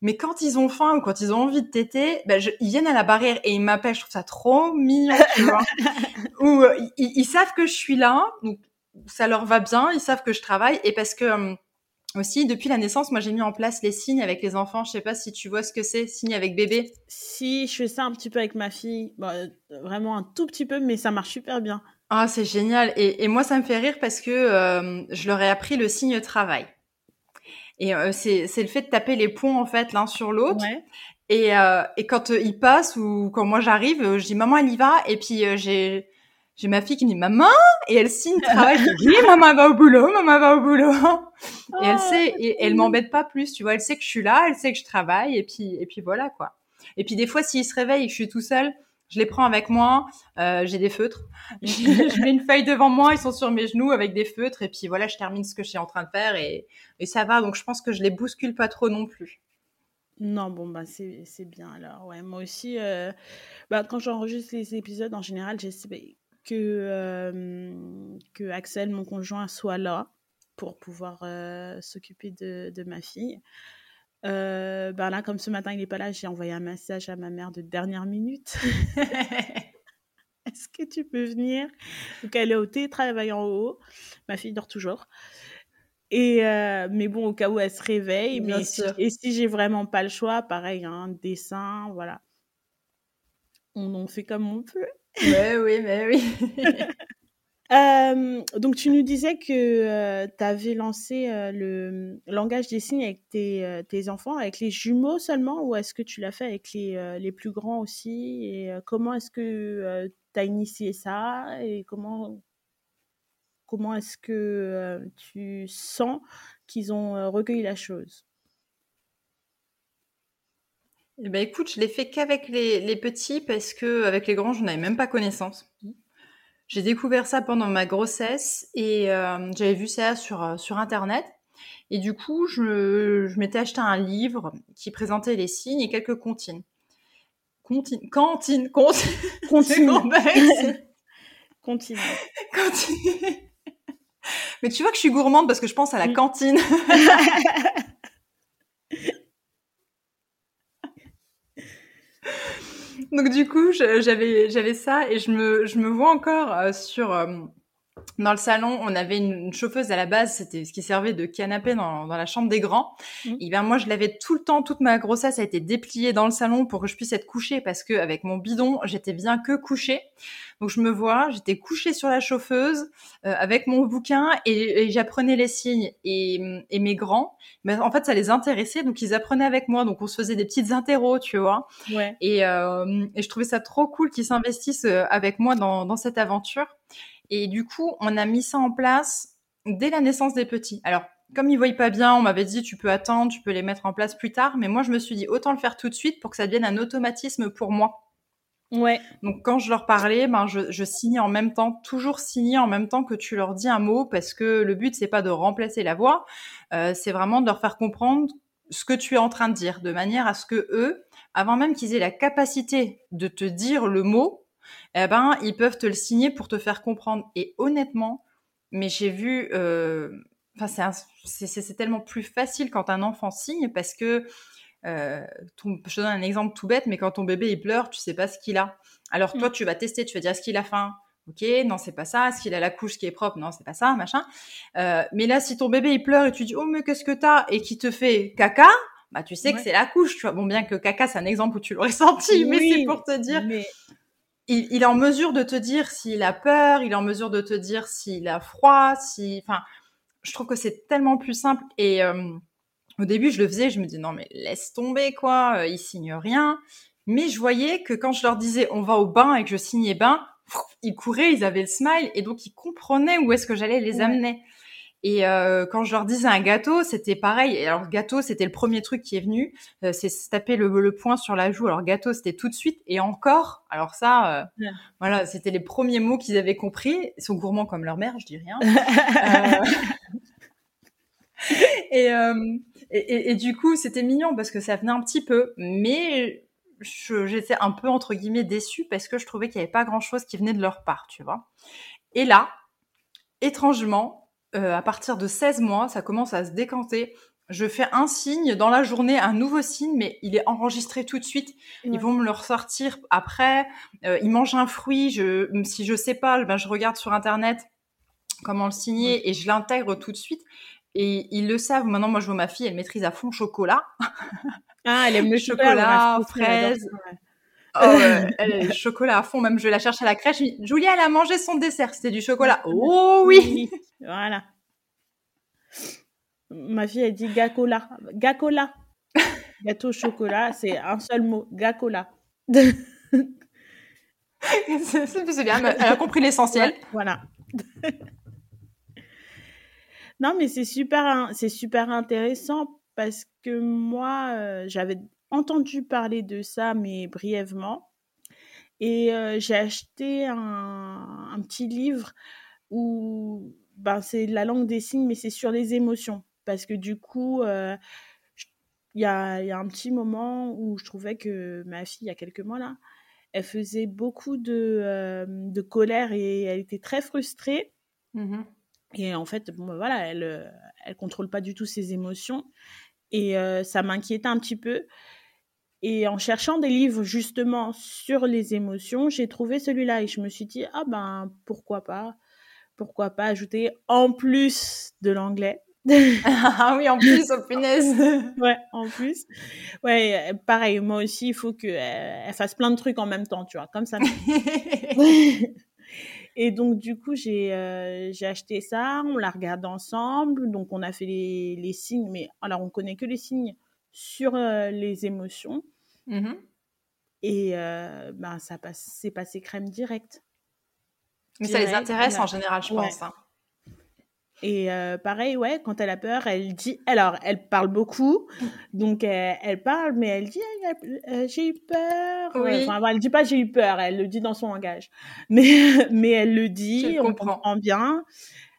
Mais quand ils ont faim ou quand ils ont envie de téter, ben ils viennent à la barrière et ils m'appellent. Je trouve ça trop mignon, tu vois. Ou euh, ils, ils, savent que je suis là, donc ça leur va bien. Ils savent que je travaille et parce que aussi, depuis la naissance, moi j'ai mis en place les signes avec les enfants. Je sais pas si tu vois ce que c'est, signes avec bébé. Si, je fais ça un petit peu avec ma fille. vraiment un tout petit peu, mais ça marche super bien. Ah, c'est génial. Et, moi, ça me fait rire parce que euh, je leur ai appris le signe travail. Et euh, c'est le fait de taper les points en fait l'un sur l'autre. Et, euh, et quand ils passent ou quand moi j'arrive, je dis maman elle y va. Et puis j'ai j'ai ma fille qui me dit maman et elle signe travail. Je dis oui maman va au boulot, maman va au boulot. et elle oh, sait et elle m'embête pas plus. Tu vois, elle sait que je suis là, elle sait que je travaille et puis et puis voilà quoi. Et puis des fois s'ils se réveillent et que je suis tout seul, je les prends avec moi, euh, j'ai des feutres. je mets une feuille devant moi, ils sont sur mes genoux avec des feutres, et puis voilà, je termine ce que je suis en train de faire, et, et ça va. Donc je pense que je les bouscule pas trop non plus. Non, bon, bah c'est bien alors. Ouais, moi aussi, euh, bah, quand j'enregistre les épisodes, en général, j'essaie que, euh, que Axel, mon conjoint, soit là pour pouvoir s'occuper de, de, ma fille. Euh, ben là, comme ce matin, il n'est pas là, j'ai envoyé un message à ma mère de dernière minute. Est-ce que tu peux venir? Donc, elle est au télétravail en haut. Ma fille dort toujours. Et euh, mais bon, au cas où elle se réveille. mais et si j'ai vraiment pas le choix, pareil, un hein, dessin, voilà. On en fait comme on peut. Ouais, oui, mais oui. Euh, donc, tu nous disais que euh, tu avais lancé euh, le langage des signes avec tes, enfants, avec les jumeaux seulement, ou est-ce que tu l'as fait avec les, les, plus grands aussi? Et comment est-ce que tu as initié ça? Et comment, comment est-ce que tu sens qu'ils ont recueilli la chose? Eh ben, écoute, je l'ai fait qu'avec les, les, petits parce que avec les grands, je n'avais même pas connaissance. J'ai découvert ça pendant ma grossesse et euh, j'avais vu ça sur, euh, sur Internet. Et du coup, je, je m'étais acheté un livre qui présentait les signes et quelques comptines. Comptine, cantine. Continue. Continue. Mais tu vois que je suis gourmande parce que je pense à la cantine. Donc du coup, j'avais j'avais ça et je me je me vois encore euh, sur euh, dans le salon, on avait une, chauffeuse à la base, c'était ce qui servait de canapé dans, dans la chambre des grands. Mmh. Et bien moi, je l'avais tout le temps, toute ma grossesse a été dépliée dans le salon pour que je puisse être couchée parce que avec mon bidon, j'étais bien que couchée. Donc je me vois, j'étais couchée sur la chauffeuse euh, avec mon bouquin et, j'apprenais les signes et, et, mes grands. Mais en fait, ça les intéressait, donc ils apprenaient avec moi. Donc on se faisait des petites interros, tu vois. Ouais. Et, euh, et je trouvais ça trop cool qu'ils s'investissent euh, avec moi dans, dans cette aventure. Et du coup, on a mis ça en place dès la naissance des petits. Alors, comme ils voyaient pas bien, on m'avait dit tu peux attendre, tu peux les mettre en place plus tard. Mais moi, je me suis dit autant le faire tout de suite pour que ça devienne un automatisme pour moi. Ouais. Donc quand je leur parlais, ben je, je signais en même temps, toujours signer en même temps que tu leur dis un mot, parce que le but c'est pas de remplacer la voix, euh, c'est vraiment de leur faire comprendre ce que tu es en train de dire, de manière à ce que eux, avant même qu'ils aient la capacité de te dire le mot, eh ben, ils peuvent te le signer pour te faire comprendre. Et honnêtement, mais j'ai vu, euh, c'est tellement plus facile quand un enfant signe parce que, euh, je te donne un exemple tout bête, mais quand ton bébé il pleure, tu sais pas ce qu'il a. Alors toi, mm. tu vas tester, tu vas dire est-ce qu'il a faim? Ok, non, c'est pas ça. Est-ce qu'il a la couche qui est propre? Non, c'est pas ça, machin. Euh, mais là, si ton bébé il pleure et tu dis oh mais qu'est-ce que t'as? Et qui te fait caca, bah tu sais que c'est la couche. Tu vois, bon bien que caca c'est un exemple où tu l'aurais senti, mais c'est pour te dire il, est en mesure de te dire s'il a peur, il est en mesure de te dire s'il a froid, si, enfin, je trouve que c'est tellement plus simple. Et euh, au début, je le faisais, je me dis non mais laisse tomber quoi, euh, il signe rien. Mais je voyais que quand je leur disais on va au bain et que je signais bain, ils couraient, ils avaient le smile et donc ils comprenaient où est-ce que j'allais les amener. Et euh, quand je leur disais un gâteau, c'était pareil. Et alors gâteau, c'était le premier truc qui est venu. Euh, c'est se taper le, le, point sur la joue. Alors gâteau, c'était tout de suite. Et encore, alors ça, euh, voilà, c'était les premiers mots qu'ils avaient compris. Ils sont gourmands comme leur mère, je dis rien. et, et, et, du coup, c'était mignon parce que ça venait un petit peu. Mais j'étais un peu entre guillemets déçue parce que je trouvais qu'il n'y avait pas grand chose qui venait de leur part, tu vois. Et là, étrangement, euh, à partir de 16 mois, ça commence à se décanter. Je fais un signe dans la journée, un nouveau signe, mais il est enregistré tout de suite. Ils vont me le ressortir après. Euh, ils mangent un fruit. Je, si je sais pas, ben je regarde sur internet comment le signer et je l'intègre tout de suite. Et ils le savent. Maintenant, moi, je vois ma fille, elle maîtrise à fond chocolat. Ah, elle aime le chocolat, chocolat, fraises. Oh, elle, chocolat à fond. Même, je la cherche à la crèche. Julia, elle a mangé son dessert. C'était du chocolat. Oh oui. Voilà. Ma fille, elle dit gacola. Gacola. Gâteau au chocolat, c'est un seul mot. Gacola. c'est bien. Elle a compris l'essentiel. Voilà. non, mais c'est super, c'est super intéressant parce que moi, euh, j'avais entendu parler de ça, mais brièvement. Et euh, j'ai acheté un, un, petit livre où ben, c'est la langue des signes, mais c'est sur les émotions. Parce que du coup, euh, il y, a, y, a, un petit moment où je trouvais que ma fille, il y a quelques mois là, elle faisait beaucoup de, euh, de colère et elle était très frustrée. Mmh et en fait, bon, ben, voilà, elle elle contrôle pas du tout ses émotions. Et ça m'inquiétait un petit peu. Et en cherchant des livres justement sur les émotions, j'ai trouvé celui-là et je me suis dit ah ben pourquoi pas, pourquoi pas ajouter en plus de l'anglais. ah oui, en plus, oh punaise. ouais, en plus. Ouais, pareil, moi aussi, il faut qu'elle elle fasse plein de trucs en même temps, tu vois, comme ça. et donc, du coup, j'ai euh, acheté ça, on l'a regardé ensemble, donc on a fait les, les signes, mais alors on connaît que les signes sur euh, les émotions. Mmh et euh, ben, ça passe, c'est passé crème directe. Mais ça les intéresse en général, je pense. Hein. Et euh, pareil, ouais, quand elle a peur, elle dit. Alors, elle parle beaucoup, donc elle, elle parle, mais elle dit euh, j'ai eu peur. Oui. Enfin, elle dit pas j'ai eu peur, elle le dit dans son langage, mais mais elle le dit, Je on comprend bien.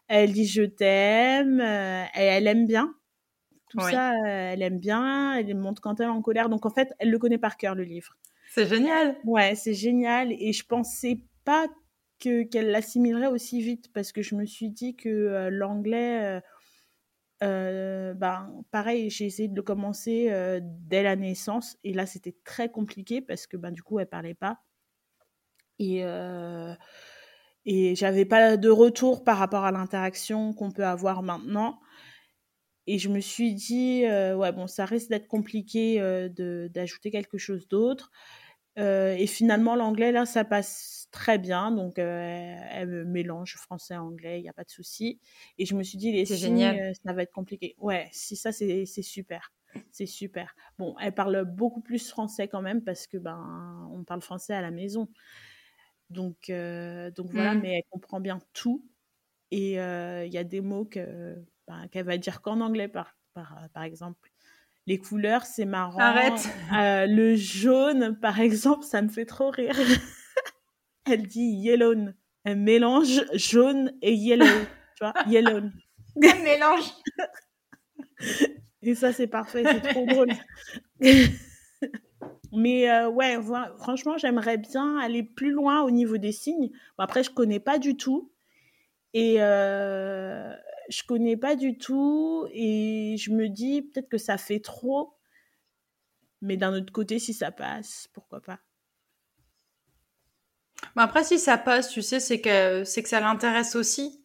Elle dit je t'aime, euh, elle aime bien. Tout Oui. ça, elle aime bien. Elle montre quand elle est en colère, donc en fait, elle le connaît par cœur le livre. C'est génial. Ouais, c'est génial. Et je pensais pas que qu'elle l'assimilerait aussi vite parce que je me suis dit que euh, l'anglais, euh, pareil, j'ai essayé de le commencer euh, dès la naissance et là c'était très compliqué parce que ben du coup elle parlait pas et et j'avais pas de retour par rapport à l'interaction qu'on peut avoir maintenant. Et je me suis dit, euh, ouais, bon, ça risque d'être compliqué euh, de- d'ajouter quelque chose d'autre. Euh, et finalement, l'anglais, là, ça passe très bien. Donc, euh, elle me mélange français-anglais, il n'y a pas de souci. Et je me suis dit, les C'est signes, génial. ça va être compliqué. Ouais, si ça, c'est c'est super. C'est super. Bon, elle parle beaucoup plus français quand même parce que, ben, on parle français à la maison. Donc, donc voilà, Mm. mais elle comprend bien tout. Et il y a des mots que, qu'elle va dire qu'en anglais, par, par, par exemple. Les couleurs, c'est marrant. Arrête. Euh, le jaune, par exemple, ça me fait trop rire. Elle dit yellow. Elle mélange jaune et yellow. tu vois, yellow. Un mélange. Et ça, c'est parfait, c'est trop drôle. Mais euh, ouais, voilà, franchement, j'aimerais bien aller plus loin au niveau des signes. Bon, après, je connais pas du tout. Et euh, je connais pas du tout. Et je me dis peut-être que ça fait trop. Mais d'un autre côté, si ça passe, pourquoi pas? Mais après, si ça passe, tu sais, c'est que, c'est que ça l'intéresse aussi.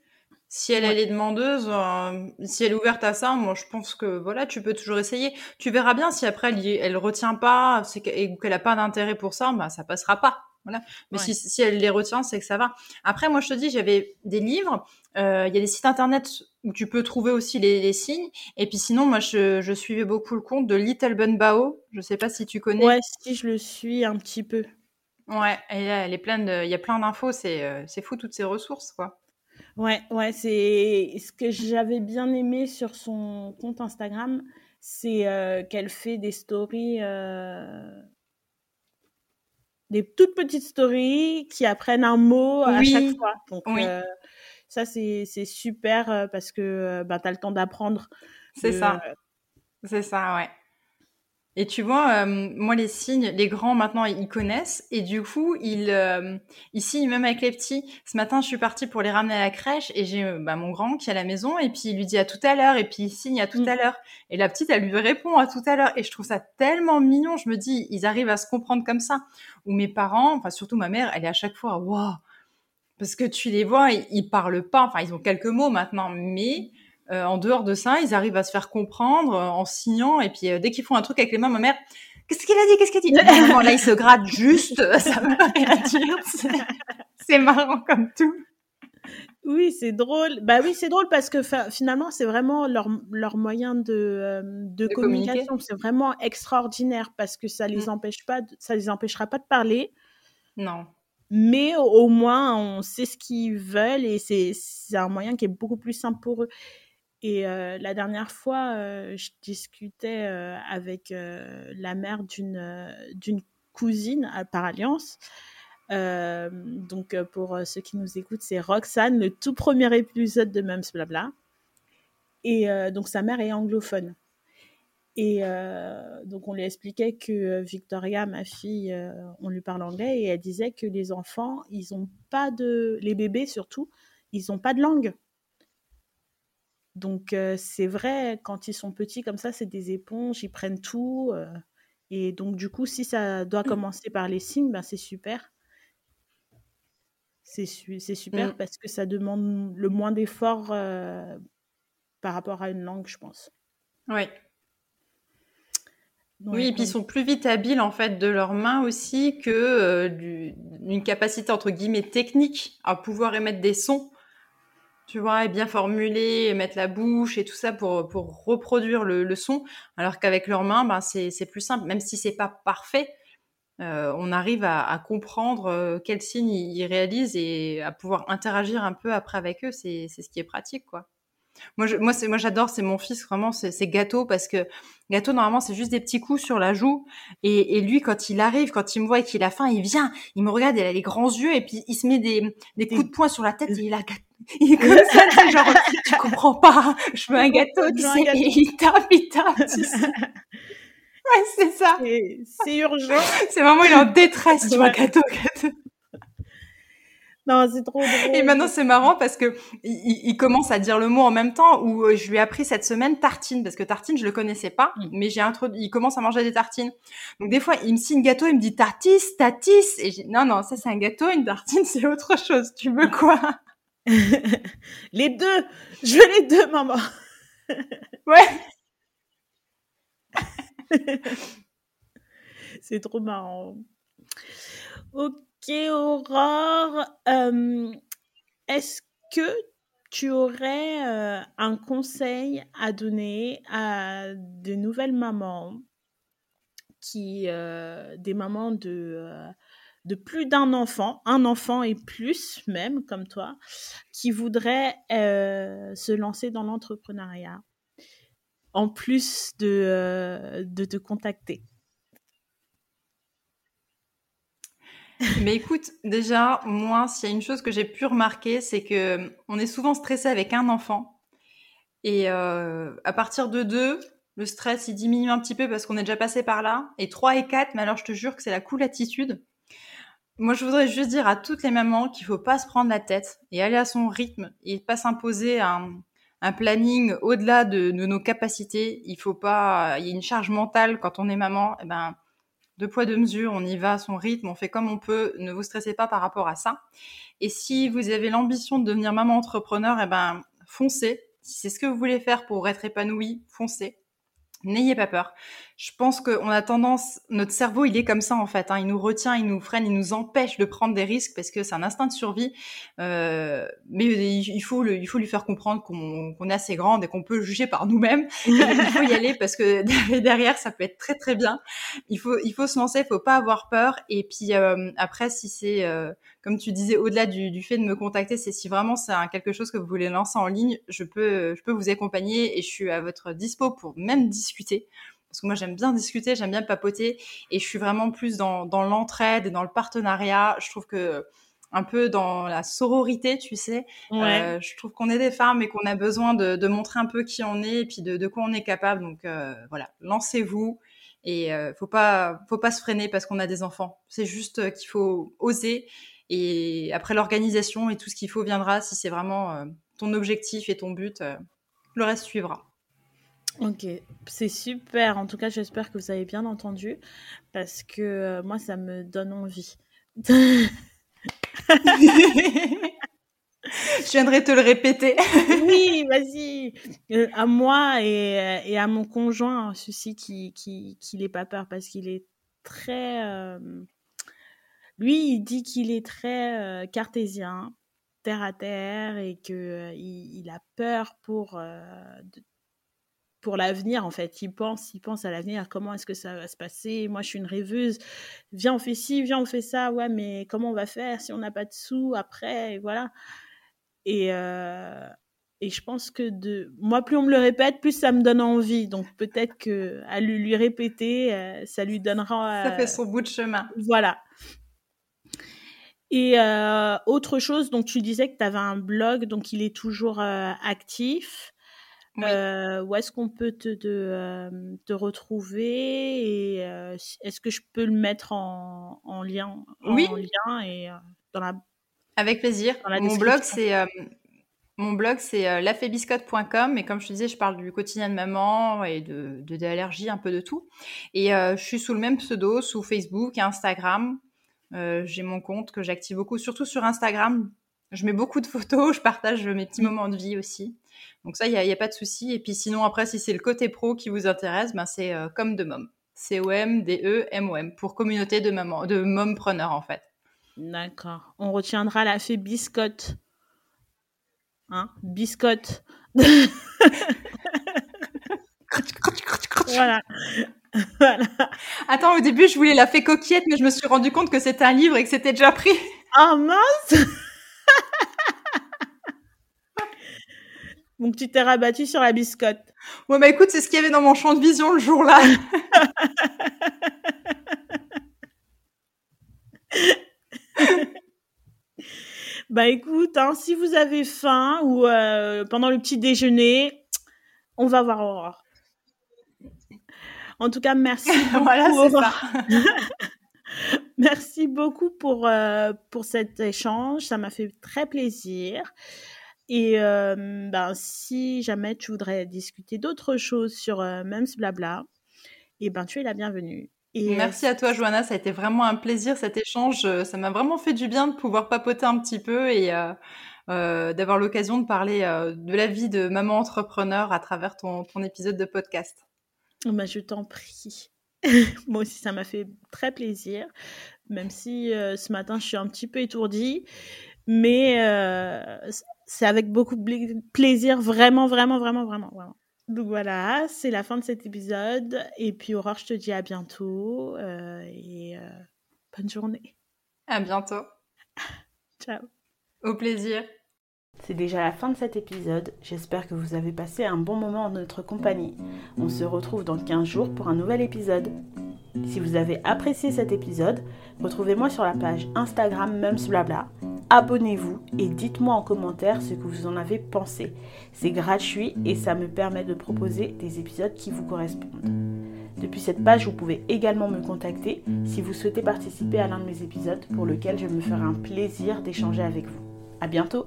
Si elle, Ouais. elle est demandeuse, euh, si elle est ouverte à ça, moi, je pense que, voilà, tu peux toujours essayer. Tu verras bien si après, elle, elle retient pas, c'est que- et qu'elle a pas d'intérêt pour ça, bah, ça passera pas. Voilà. Mais Ouais. si, si elle les retient, c'est que ça va. Après, moi, je te dis, j'avais des livres, euh, il y a des sites internet où tu peux trouver aussi les, les signes. Et puis sinon, moi, je, je suivais beaucoup le compte de Little Bun Bao. Je sais pas si tu connais. Ouais, si je le suis un petit peu. Ouais, et là, elle est pleine de, il y a plein d'infos, c'est, euh, c'est fou toutes ces ressources, quoi. Ouais, ouais, c'est ce que j'avais bien aimé sur son compte Instagram, c'est euh, qu'elle fait des stories, euh, des toutes petites stories qui apprennent un mot à chaque fois. Donc oui. euh, ça c'est super parce que bah, tu as le temps d'apprendre. C'est de- ça. C'est ça, ouais. Et tu vois, euh, moi, les signes, les grands, maintenant, ils connaissent. Et du coup, ils, euh, ils signent même avec les petits. Ce matin, je suis partie pour les ramener à la crèche et j'ai bah, mon grand qui est à la maison. Et puis, il lui dit à tout à l'heure. Et puis, il signe à tout Mm. à l'heure. Et la petite, elle lui répond à tout à l'heure. Et je trouve ça tellement mignon. Je me dis, ils arrivent à se comprendre comme ça. Ou mes parents, enfin, surtout ma mère, elle est à chaque fois, waouh! Parce que tu les vois, ils, ils parlent pas. Enfin, ils ont quelques mots maintenant. Mais en dehors de ça, ils arrivent à se faire comprendre en signant. Et puis dès qu'ils font un truc avec les mains, ma mère, qu'est-ce qu'il a dit Qu'est-ce qu'il a dit? Là, ils se grattent juste. Ça veut rien dire. C'est marrant comme tout. Oui, c'est drôle. Bah oui, c'est drôle parce que finalement, c'est vraiment leur, leur moyen de, euh, de, communication. C'est vraiment extraordinaire parce que ça les mm. empêche pas, ça les empêchera pas de parler. Non. Mais au, moins, on sait ce qu'ils veulent et c'est un moyen qui est beaucoup plus simple pour eux. Et euh, la dernière fois, euh, je discutais avec la mère d'une cousine par alliance euh, donc, euh, pour euh, ceux qui nous écoutent, c'est Roxane, le tout premier épisode de Mums Blabla. Et donc, sa mère est anglophone. Et donc, on lui expliquait que Victoria, ma fille, on lui parle anglais et elle disait que les enfants, ils ont pas de. Les bébés surtout, ils n'ont pas de langue. Donc, c'est vrai, quand ils sont petits comme ça, c'est des éponges, ils prennent tout. et donc, du coup, si ça doit commencer par les signes, ben, c'est super. C'est super mmh. parce que ça demande le moins d'efforts euh, par rapport à une langue, je pense. Oui. Oui, et puis ils sont plus vite habiles en fait de leurs mains aussi que euh, d'une capacité entre guillemets technique à pouvoir émettre des sons, tu vois, et bien formuler, mettre la bouche et tout ça pour, pour reproduire le, le son, alors qu'avec leurs mains, ben, c'est plus simple, même si c'est pas parfait, euh, on arrive à, comprendre euh, quels signes ils, réalisent et à pouvoir interagir un peu après avec eux. C'est ce qui est pratique, quoi. Moi, moi, moi, j'adore. C'est mon fils vraiment. C'est gâteau parce que gâteau normalement, c'est juste des petits coups sur la joue. Et, lui, quand il arrive, quand il me voit et qu'il a faim, il vient, il me regarde, il a les grands yeux et puis il se met des, des coups de poing sur la tête et il a il est comme ça, genre, tu comprends pas, je veux un gâteau, tu sais, et il tape, il tape, tu sais. Ouais, c'est ça. C'est urgent. c'est vraiment, il est en détresse, tu vois, gâteau, gâteau. Non, c'est trop drôle. Et maintenant, c'est marrant parce que il, commence à dire le mot en même temps où euh, je lui ai appris cette semaine tartine parce que tartine, je le connaissais pas, mm. mais j'ai introduit, il commence à manger des tartines. Donc, des fois, il me signe gâteau, il me dit tartis, tatis. Et j'ai non, non, ça, c'est un gâteau, une tartine, c'est autre chose. Tu veux quoi? les deux. Je veux les deux, maman. ouais. c'est trop marrant. Ok, Aurore. Euh, est-ce que tu aurais euh, un conseil à donner à de nouvelles mamans qui, euh, des mamans de, plus d'un enfant, un enfant et plus même comme toi, qui voudraient se lancer dans l'entrepreneuriat en plus de te contacter? Mais écoute, déjà, moi, s'il y a une chose que j'ai pu remarquer, c'est que on est souvent stressé avec un enfant. Et euh, à partir de deux, le stress, il diminue un petit peu parce qu'on est déjà passé par là. Et trois et quatre, mais alors je te jure que c'est la cool attitude. Moi, je voudrais juste dire à toutes les mamans qu'il faut pas se prendre la tête et aller à son rythme et pas s'imposer un, un planning au-delà de, nos capacités. Il faut pas, il y a une charge mentale quand on est maman. Eh ben, deux poids deux mesures, on y va à son rythme, on fait comme on peut. Ne vous stressez pas par rapport à ça. Et si vous avez l'ambition de devenir maman entrepreneur, eh ben, foncez. Si c'est ce que vous voulez faire pour être épanoui, foncez. N'ayez pas peur. Je pense qu'on a tendance, notre cerveau, il est comme ça en fait. Hein. il nous retient, il nous freine, il nous empêche de prendre des risques parce que c'est un instinct de survie. Euh, mais il faut, il faut lui faire comprendre qu'on est assez grande et qu'on peut juger par nous-mêmes. il faut y aller parce que derrière, ça peut être très très bien. Il faut, il faut se lancer, il faut pas avoir peur. Et puis euh, après, si c'est, euh, comme tu disais, au-delà du, du, fait de me contacter, c'est si vraiment c'est quelque chose que vous voulez lancer en ligne, je peux, je peux vous accompagner et je suis à votre dispo pour même discuter parce que moi j'aime bien discuter, j'aime bien papoter, et je suis vraiment plus dans, dans l'entraide et dans le partenariat. Je trouve que un peu dans la sororité, tu sais. Euh, je trouve qu'on est des femmes et qu'on a besoin de, de, montrer un peu qui on est et puis de, de quoi on est capable. Donc euh, voilà, lancez-vous et euh, faut pas faut pas se freiner parce qu'on a des enfants. C'est juste euh, qu'il faut oser et après l'organisation et tout ce qu'il faut viendra si c'est vraiment ton objectif et ton but. le reste suivra. Ok, c'est super. En tout cas, j'espère que vous avez bien entendu parce que euh, moi, ça me donne envie. Je viendrai te le répéter. oui, vas-y. Euh, à moi et, et, à mon conjoint, ceci qui qui qui n'ait pas peur parce qu'il est très. Euh, lui, il dit qu'il est très euh, cartésien, terre à terre et que il, il, a peur pour pour l'avenir en fait. Il pense, il pense à l'avenir. Comment est-ce que ça va se passer? Moi, je suis une rêveuse. Viens, on fait ci, viens, on fait ça. Ouais, mais comment on va faire si on n'a pas de sous après? Voilà. Et euh, et je pense que de moi, plus on me le répète, plus ça me donne envie. Donc peut-être que à lui, lui répéter, euh, ça lui donnera. ça fait son bout de chemin. Voilà. Et euh, autre chose, donc tu disais que tu avais un blog, donc il est toujours actif. Euh, où est-ce qu'on peut te, te, euh, te retrouver et euh, est-ce que je peux le mettre en, en lien Oui. En lien et dans la. Avec plaisir. mon blog c'est mon blog c'est lafébiscotte.com et comme je te disais je parle du quotidien de maman et de d'allergies un peu de tout et je suis sous le même pseudo sous Facebook et Instagram. J'ai mon compte que j'active beaucoup surtout sur Instagram. Je mets beaucoup de photos, je partage mes petits mmh. moments de vie aussi. Donc ça, il n'y a, pas de souci. Et puis sinon, après, si c'est le côté pro qui vous intéresse, ben c'est euh, comme de mom. C-O-M-D-E-M-O-M pour communauté de, maman, de mompreneurs en fait. D'accord. On retiendra la fée biscotte. Hein? Biscotte. voilà. voilà. Attends, au début, je voulais la fée coquillette, mais je me suis rendu compte que c'était un livre et que c'était déjà pris. Ah mince Donc tu t'es rabattu sur la biscotte. Ouais, bah écoute, c'est ce qu'il y avait dans mon champ de vision le jour-là. bah écoute, hein, si vous avez faim ou euh, pendant le petit déjeuner, on va voir Aurore. En tout cas, merci beaucoup. voilà, c'est ça. merci beaucoup pour, euh, pour cet échange. Ça m'a fait très plaisir. Et ben, si jamais tu voudrais discuter d'autres choses sur même ce blabla, et ben tu es la bienvenue. Et Merci à toi, Johanna. Ça a été vraiment un plaisir cet échange. Ça m'a vraiment fait du bien de pouvoir papoter un petit peu et euh, d'avoir l'occasion de parler de la vie de maman entrepreneur à travers ton, ton épisode de podcast. Ben, je t'en prie. Moi aussi, ça m'a fait très plaisir, même si ce matin, je suis un petit peu étourdie. Mais c'est avec beaucoup de plaisir, vraiment, vraiment, vraiment, vraiment, vraiment. Donc voilà, c'est la fin de cet épisode. Et puis Aurore, je te dis à bientôt euh, et euh, bonne journée. À bientôt. Ciao. Au plaisir. C'est déjà la fin de cet épisode. J'espère que vous avez passé un bon moment en notre compagnie. On se retrouve dans 15 jours pour un nouvel épisode. Si vous avez apprécié cet épisode, retrouvez-moi sur la page Instagram Mumsblabla abonnez-vous et dites-moi en commentaire ce que vous en avez pensé. C'est gratuit et ça me permet de proposer des épisodes qui vous correspondent. Depuis cette page, vous pouvez également me contacter si vous souhaitez participer à l'un de mes épisodes pour lequel je me ferai un plaisir d'échanger avec vous. À bientôt!